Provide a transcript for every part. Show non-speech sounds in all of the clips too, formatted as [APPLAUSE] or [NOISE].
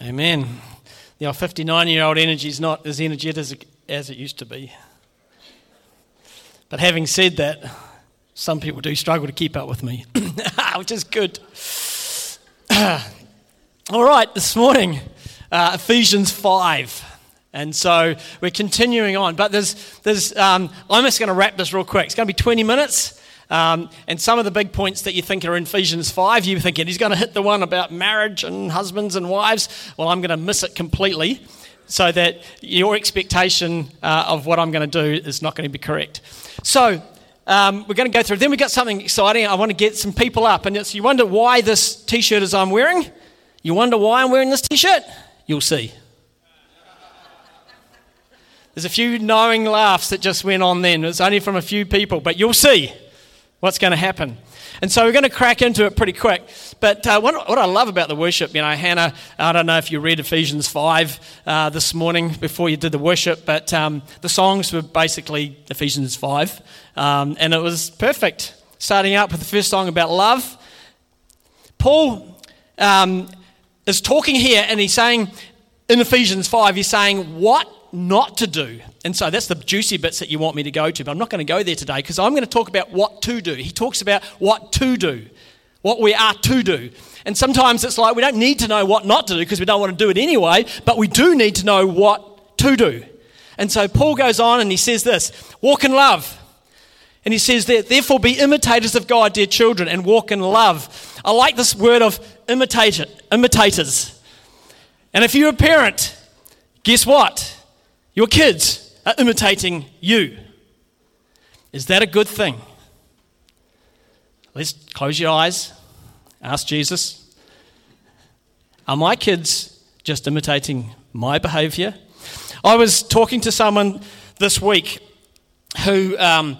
Amen. The old 59 year old energy is not as energetic as it used to be. But having said that, some people do struggle to keep up with me, [COUGHS] which is good. [COUGHS] All right, this morning, uh, Ephesians 5. And so we're continuing on. But there's, there's um, I'm just going to wrap this real quick. It's going to be 20 minutes. Um, and some of the big points that you think are in Ephesians 5, you're thinking he's going to hit the one about marriage and husbands and wives. Well, I'm going to miss it completely so that your expectation uh, of what I'm going to do is not going to be correct. So, um, we're going to go through. Then we've got something exciting. I want to get some people up. And you wonder why this t shirt is I'm wearing? You wonder why I'm wearing this t shirt? You'll see. There's a few knowing laughs that just went on then. It's only from a few people, but you'll see what's going to happen. And so we're going to crack into it pretty quick. But uh, what, what, I love about the worship, you know, Hannah, I don't know if you read Ephesians 5 uh, this morning before you did the worship, but um, the songs were basically Ephesians 5. Um, and it was perfect. Starting out with the first song about love. Paul um, is talking here and he's saying, in Ephesians 5, he's saying what not to do. And so that's the juicy bits that you want me to go to, but I'm not going to go there today because I'm going to talk about what to do. He talks about what to do, what we are to do. And sometimes it's like we don't need to know what not to do because we don't want to do it anyway, but we do need to know what to do. And so Paul goes on and he says this walk in love. And he says that, therefore, be imitators of God, dear children, and walk in love. I like this word of imitator, imitators. And if you're a parent, guess what? Your kids are imitating you. Is that a good thing? Let's close your eyes. Ask Jesus Are my kids just imitating my behavior? I was talking to someone this week who. Um,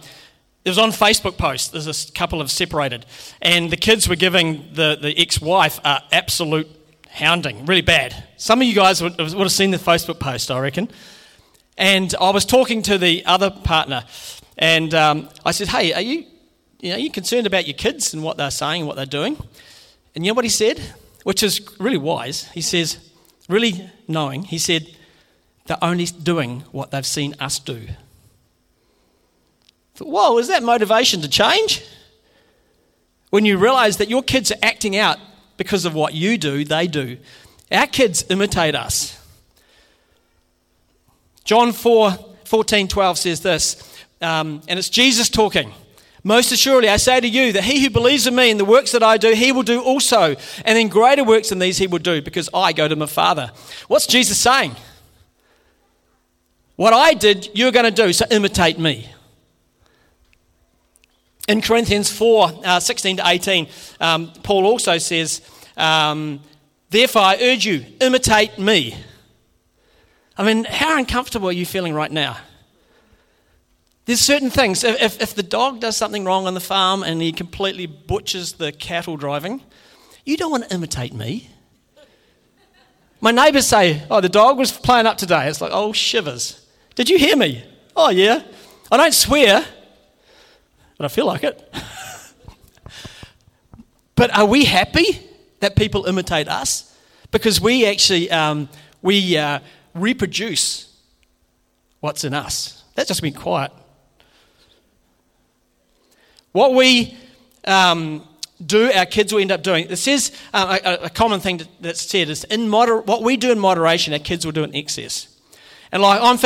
it was on Facebook post. There's a couple of separated, and the kids were giving the, the ex-wife a absolute hounding, really bad. Some of you guys would, would have seen the Facebook post, I reckon. And I was talking to the other partner, and um, I said, "Hey, are you, you know, are you concerned about your kids and what they're saying and what they're doing?" And you know what he said, which is really wise. He says, really knowing. He said, "They're only doing what they've seen us do." Thought, Whoa, is that motivation to change? When you realise that your kids are acting out because of what you do, they do. Our kids imitate us. John 4 14, 12 says this, um, and it's Jesus talking. Most assuredly, I say to you that he who believes in me and the works that I do, he will do also. And then greater works than these he will do because I go to my Father. What's Jesus saying? What I did, you're going to do, so imitate me. In Corinthians 4 uh, 16 to 18, um, Paul also says, um, Therefore I urge you, imitate me. I mean, how uncomfortable are you feeling right now? There's certain things. If, if the dog does something wrong on the farm and he completely butchers the cattle driving, you don't want to imitate me. My neighbours say, Oh, the dog was playing up today. It's like, Oh, shivers. Did you hear me? Oh, yeah. I don't swear, but I feel like it. [LAUGHS] but are we happy that people imitate us? Because we actually, um, we, uh, reproduce what's in us. That's just being quiet. What we um, do, our kids will end up doing. It says uh, a, a, common thing that's said is in moder- what we do in moderation, our kids will do in excess. And like I'm